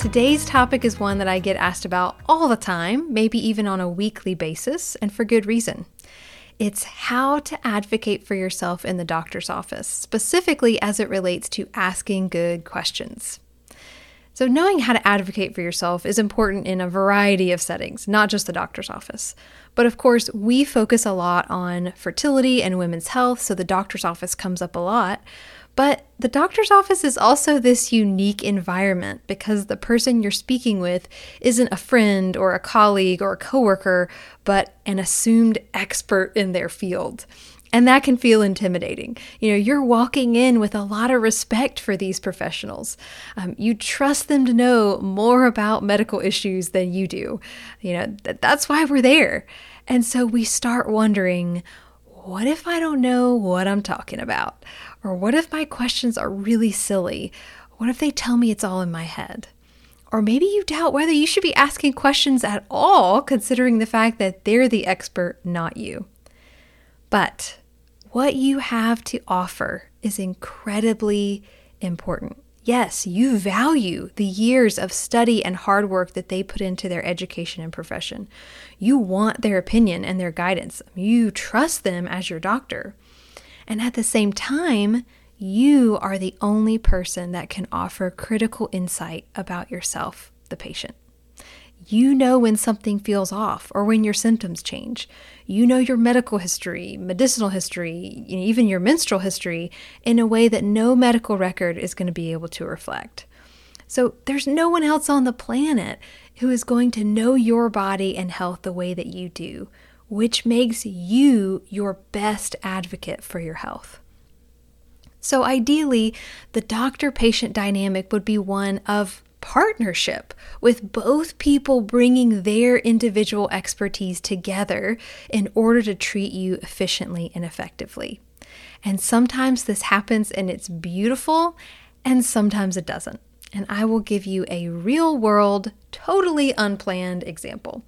Today's topic is one that I get asked about all the time, maybe even on a weekly basis, and for good reason. It's how to advocate for yourself in the doctor's office, specifically as it relates to asking good questions. So, knowing how to advocate for yourself is important in a variety of settings, not just the doctor's office. But of course, we focus a lot on fertility and women's health, so the doctor's office comes up a lot. But the doctor's office is also this unique environment because the person you're speaking with isn't a friend or a colleague or a coworker, but an assumed expert in their field. And that can feel intimidating. You know, you're walking in with a lot of respect for these professionals. Um, you trust them to know more about medical issues than you do. You know, th- that's why we're there. And so we start wondering what if I don't know what I'm talking about? Or what if my questions are really silly? What if they tell me it's all in my head? Or maybe you doubt whether you should be asking questions at all, considering the fact that they're the expert, not you. But what you have to offer is incredibly important. Yes, you value the years of study and hard work that they put into their education and profession. You want their opinion and their guidance. You trust them as your doctor. And at the same time, you are the only person that can offer critical insight about yourself, the patient. You know when something feels off or when your symptoms change. You know your medical history, medicinal history, even your menstrual history in a way that no medical record is going to be able to reflect. So there's no one else on the planet who is going to know your body and health the way that you do, which makes you your best advocate for your health. So, ideally, the doctor patient dynamic would be one of partnership with both people bringing their individual expertise together in order to treat you efficiently and effectively. And sometimes this happens and it's beautiful, and sometimes it doesn't. And I will give you a real world, totally unplanned example.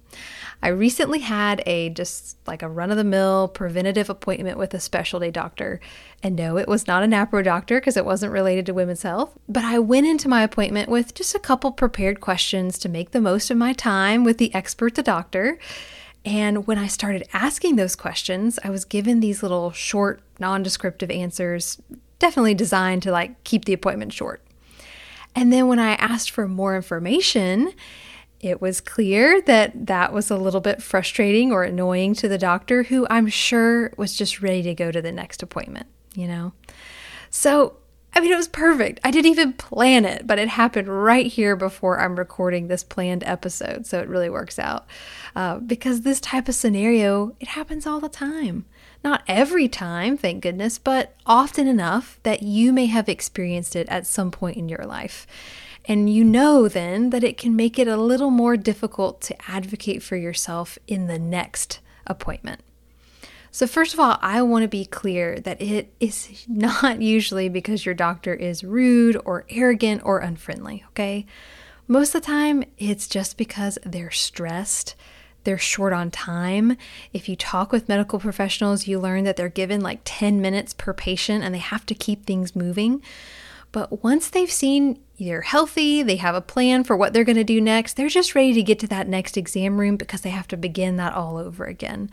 I recently had a just like a run of the mill preventative appointment with a specialty doctor. And no, it was not a NAPRO doctor because it wasn't related to women's health. But I went into my appointment with just a couple prepared questions to make the most of my time with the expert, the doctor. And when I started asking those questions, I was given these little short, non descriptive answers, definitely designed to like keep the appointment short. And then when I asked for more information, it was clear that that was a little bit frustrating or annoying to the doctor, who I'm sure was just ready to go to the next appointment, you know? So, I mean, it was perfect. I didn't even plan it, but it happened right here before I'm recording this planned episode. So it really works out. Uh, because this type of scenario, it happens all the time. Not every time, thank goodness, but often enough that you may have experienced it at some point in your life. And you know then that it can make it a little more difficult to advocate for yourself in the next appointment. So, first of all, I want to be clear that it is not usually because your doctor is rude or arrogant or unfriendly, okay? Most of the time, it's just because they're stressed. They're short on time. If you talk with medical professionals, you learn that they're given like 10 minutes per patient and they have to keep things moving. But once they've seen you're healthy, they have a plan for what they're going to do next, they're just ready to get to that next exam room because they have to begin that all over again.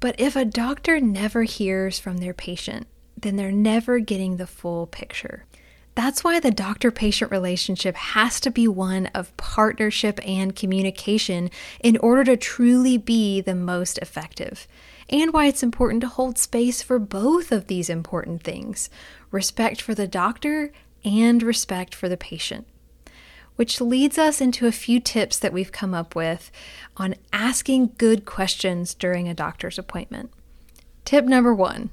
But if a doctor never hears from their patient, then they're never getting the full picture. That's why the doctor patient relationship has to be one of partnership and communication in order to truly be the most effective and why it's important to hold space for both of these important things respect for the doctor and respect for the patient. Which leads us into a few tips that we've come up with on asking good questions during a doctor's appointment. Tip number one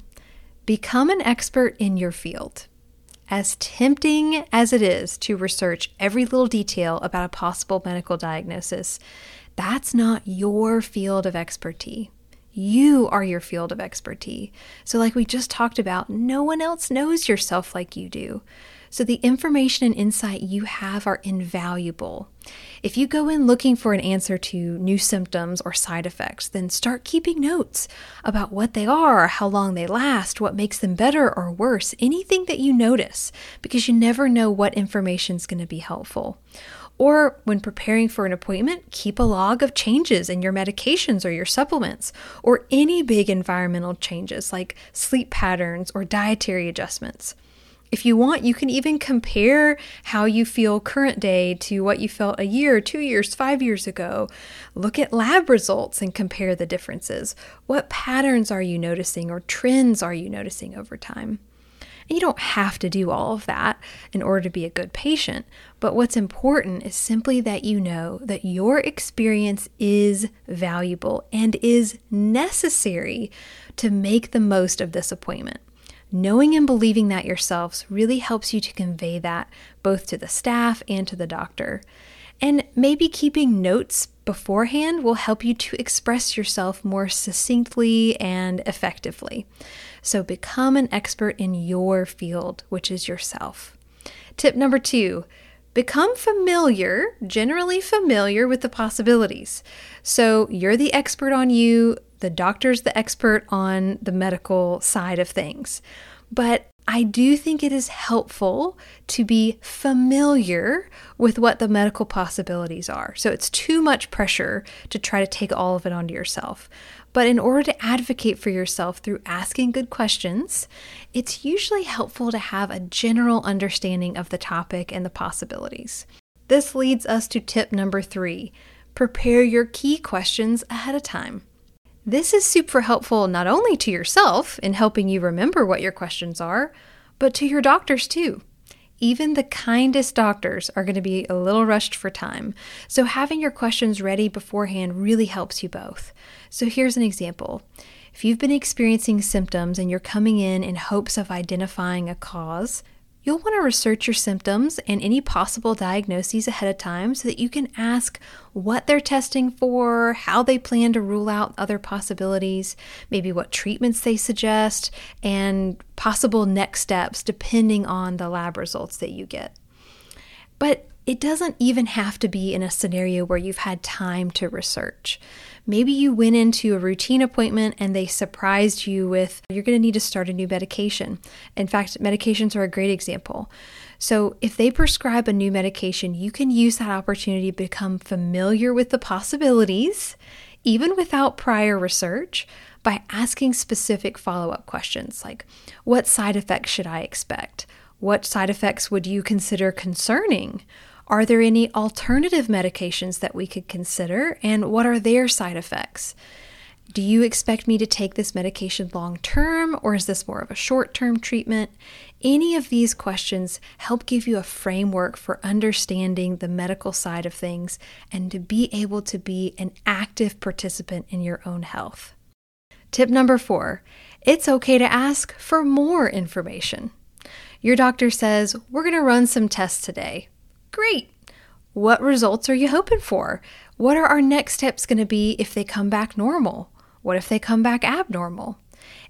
become an expert in your field. As tempting as it is to research every little detail about a possible medical diagnosis, that's not your field of expertise. You are your field of expertise. So, like we just talked about, no one else knows yourself like you do. So, the information and insight you have are invaluable. If you go in looking for an answer to new symptoms or side effects, then start keeping notes about what they are, how long they last, what makes them better or worse, anything that you notice, because you never know what information is going to be helpful. Or when preparing for an appointment, keep a log of changes in your medications or your supplements, or any big environmental changes like sleep patterns or dietary adjustments. If you want, you can even compare how you feel current day to what you felt a year, two years, five years ago. Look at lab results and compare the differences. What patterns are you noticing or trends are you noticing over time? And you don't have to do all of that in order to be a good patient, but what's important is simply that you know that your experience is valuable and is necessary to make the most of this appointment. Knowing and believing that yourselves really helps you to convey that both to the staff and to the doctor. And maybe keeping notes beforehand will help you to express yourself more succinctly and effectively. So become an expert in your field, which is yourself. Tip number two become familiar, generally familiar with the possibilities. So you're the expert on you, the doctor's the expert on the medical side of things. But I do think it is helpful to be familiar with what the medical possibilities are. So it's too much pressure to try to take all of it onto yourself. But in order to advocate for yourself through asking good questions, it's usually helpful to have a general understanding of the topic and the possibilities. This leads us to tip number three prepare your key questions ahead of time. This is super helpful not only to yourself in helping you remember what your questions are, but to your doctors too. Even the kindest doctors are going to be a little rushed for time, so having your questions ready beforehand really helps you both. So here's an example. If you've been experiencing symptoms and you're coming in in hopes of identifying a cause, You'll want to research your symptoms and any possible diagnoses ahead of time so that you can ask what they're testing for, how they plan to rule out other possibilities, maybe what treatments they suggest, and possible next steps depending on the lab results that you get. But it doesn't even have to be in a scenario where you've had time to research. Maybe you went into a routine appointment and they surprised you with, you're going to need to start a new medication. In fact, medications are a great example. So, if they prescribe a new medication, you can use that opportunity to become familiar with the possibilities, even without prior research, by asking specific follow up questions like, What side effects should I expect? What side effects would you consider concerning? Are there any alternative medications that we could consider, and what are their side effects? Do you expect me to take this medication long term, or is this more of a short term treatment? Any of these questions help give you a framework for understanding the medical side of things and to be able to be an active participant in your own health. Tip number four it's okay to ask for more information. Your doctor says, We're going to run some tests today. Great. What results are you hoping for? What are our next steps going to be if they come back normal? What if they come back abnormal?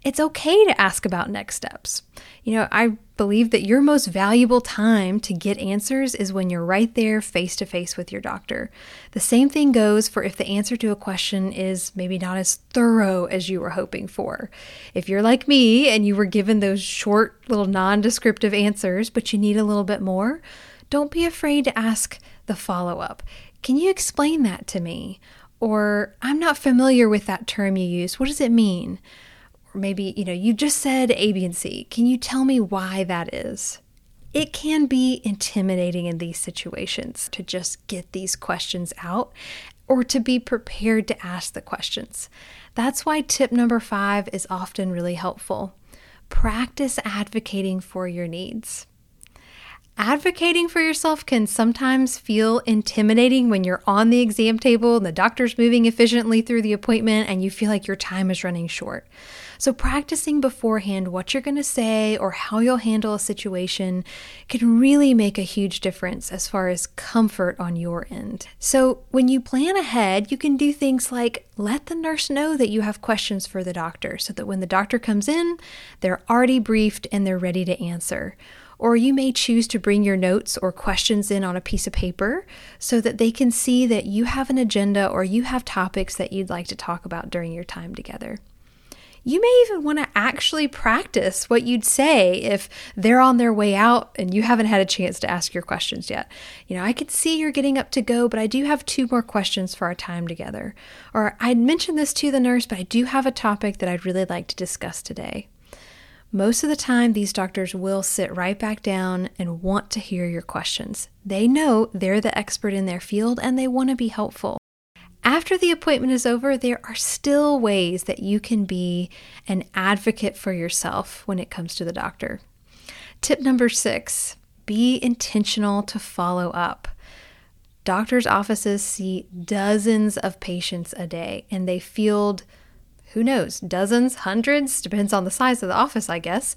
It's okay to ask about next steps. You know, I believe that your most valuable time to get answers is when you're right there face to face with your doctor. The same thing goes for if the answer to a question is maybe not as thorough as you were hoping for. If you're like me and you were given those short, little non descriptive answers, but you need a little bit more, don't be afraid to ask the follow up. Can you explain that to me? Or I'm not familiar with that term you use. What does it mean? Or maybe, you know, you just said A, B, and C. Can you tell me why that is? It can be intimidating in these situations to just get these questions out or to be prepared to ask the questions. That's why tip number five is often really helpful. Practice advocating for your needs. Advocating for yourself can sometimes feel intimidating when you're on the exam table and the doctor's moving efficiently through the appointment and you feel like your time is running short. So, practicing beforehand what you're going to say or how you'll handle a situation can really make a huge difference as far as comfort on your end. So, when you plan ahead, you can do things like let the nurse know that you have questions for the doctor so that when the doctor comes in, they're already briefed and they're ready to answer. Or you may choose to bring your notes or questions in on a piece of paper so that they can see that you have an agenda or you have topics that you'd like to talk about during your time together. You may even want to actually practice what you'd say if they're on their way out and you haven't had a chance to ask your questions yet. You know, I could see you're getting up to go, but I do have two more questions for our time together. Or I'd mentioned this to the nurse, but I do have a topic that I'd really like to discuss today. Most of the time, these doctors will sit right back down and want to hear your questions. They know they're the expert in their field and they want to be helpful. After the appointment is over, there are still ways that you can be an advocate for yourself when it comes to the doctor. Tip number six be intentional to follow up. Doctors' offices see dozens of patients a day and they field who knows, dozens, hundreds, depends on the size of the office, I guess.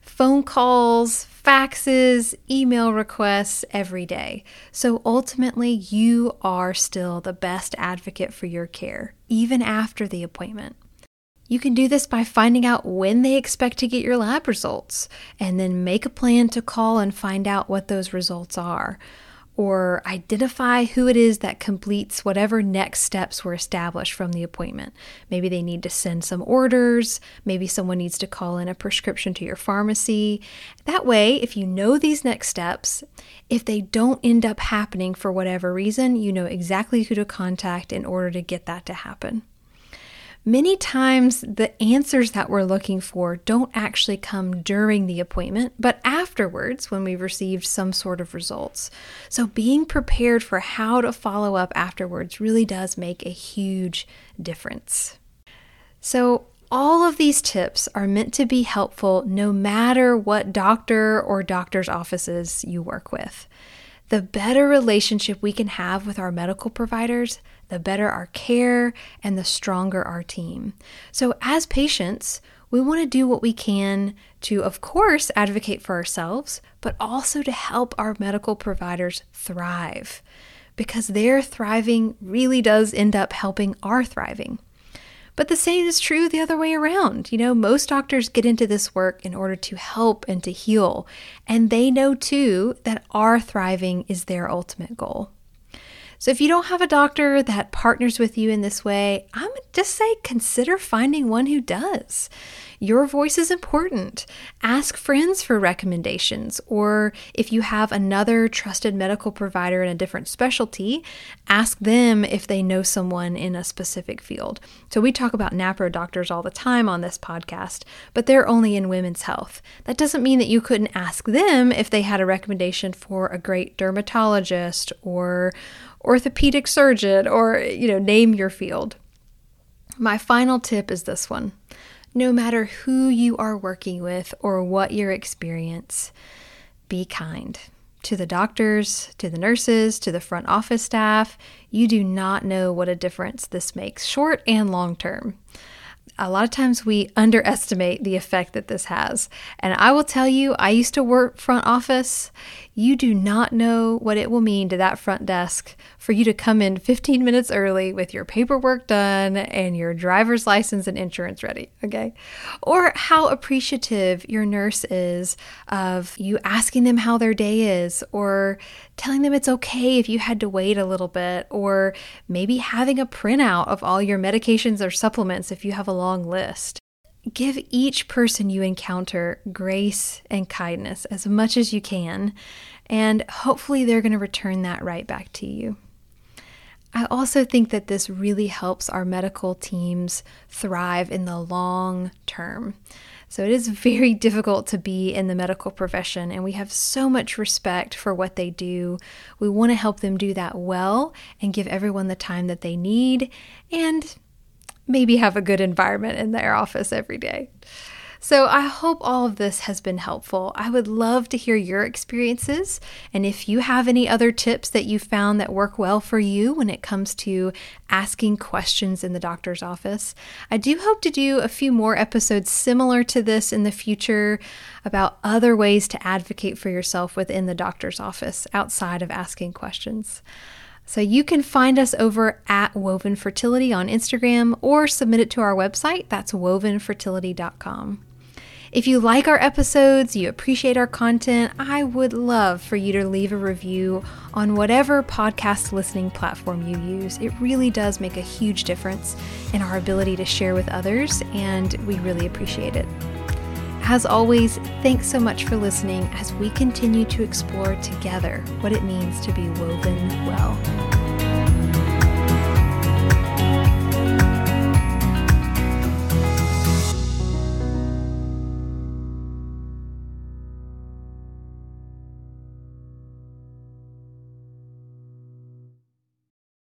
Phone calls, faxes, email requests every day. So ultimately, you are still the best advocate for your care, even after the appointment. You can do this by finding out when they expect to get your lab results and then make a plan to call and find out what those results are or identify who it is that completes whatever next steps were established from the appointment. Maybe they need to send some orders, maybe someone needs to call in a prescription to your pharmacy. That way, if you know these next steps, if they don't end up happening for whatever reason, you know exactly who to contact in order to get that to happen. Many times, the answers that we're looking for don't actually come during the appointment, but afterwards when we've received some sort of results. So, being prepared for how to follow up afterwards really does make a huge difference. So, all of these tips are meant to be helpful no matter what doctor or doctor's offices you work with. The better relationship we can have with our medical providers, the better our care and the stronger our team. So, as patients, we want to do what we can to, of course, advocate for ourselves, but also to help our medical providers thrive because their thriving really does end up helping our thriving. But the same is true the other way around. You know, most doctors get into this work in order to help and to heal, and they know too that our thriving is their ultimate goal. So if you don't have a doctor that partners with you in this way, I'm just say consider finding one who does. Your voice is important. Ask friends for recommendations, or if you have another trusted medical provider in a different specialty, ask them if they know someone in a specific field. So, we talk about NAPRO doctors all the time on this podcast, but they're only in women's health. That doesn't mean that you couldn't ask them if they had a recommendation for a great dermatologist or orthopedic surgeon, or, you know, name your field. My final tip is this one no matter who you are working with or what your experience, be kind. To the doctors, to the nurses, to the front office staff, you do not know what a difference this makes, short and long term a lot of times we underestimate the effect that this has. And I will tell you, I used to work front office. You do not know what it will mean to that front desk for you to come in 15 minutes early with your paperwork done and your driver's license and insurance ready, okay? Or how appreciative your nurse is of you asking them how their day is, or telling them it's okay if you had to wait a little bit, or maybe having a printout of all your medications or supplements if you have a long list. Give each person you encounter grace and kindness as much as you can, and hopefully they're going to return that right back to you. I also think that this really helps our medical teams thrive in the long term. So it is very difficult to be in the medical profession, and we have so much respect for what they do. We want to help them do that well and give everyone the time that they need and maybe have a good environment in their office every day. So, I hope all of this has been helpful. I would love to hear your experiences. And if you have any other tips that you found that work well for you when it comes to asking questions in the doctor's office, I do hope to do a few more episodes similar to this in the future about other ways to advocate for yourself within the doctor's office outside of asking questions. So you can find us over at Woven Fertility on Instagram or submit it to our website. That's wovenfertility.com. If you like our episodes, you appreciate our content, I would love for you to leave a review on whatever podcast listening platform you use. It really does make a huge difference in our ability to share with others, and we really appreciate it. As always, thanks so much for listening as we continue to explore together what it means to be woven well.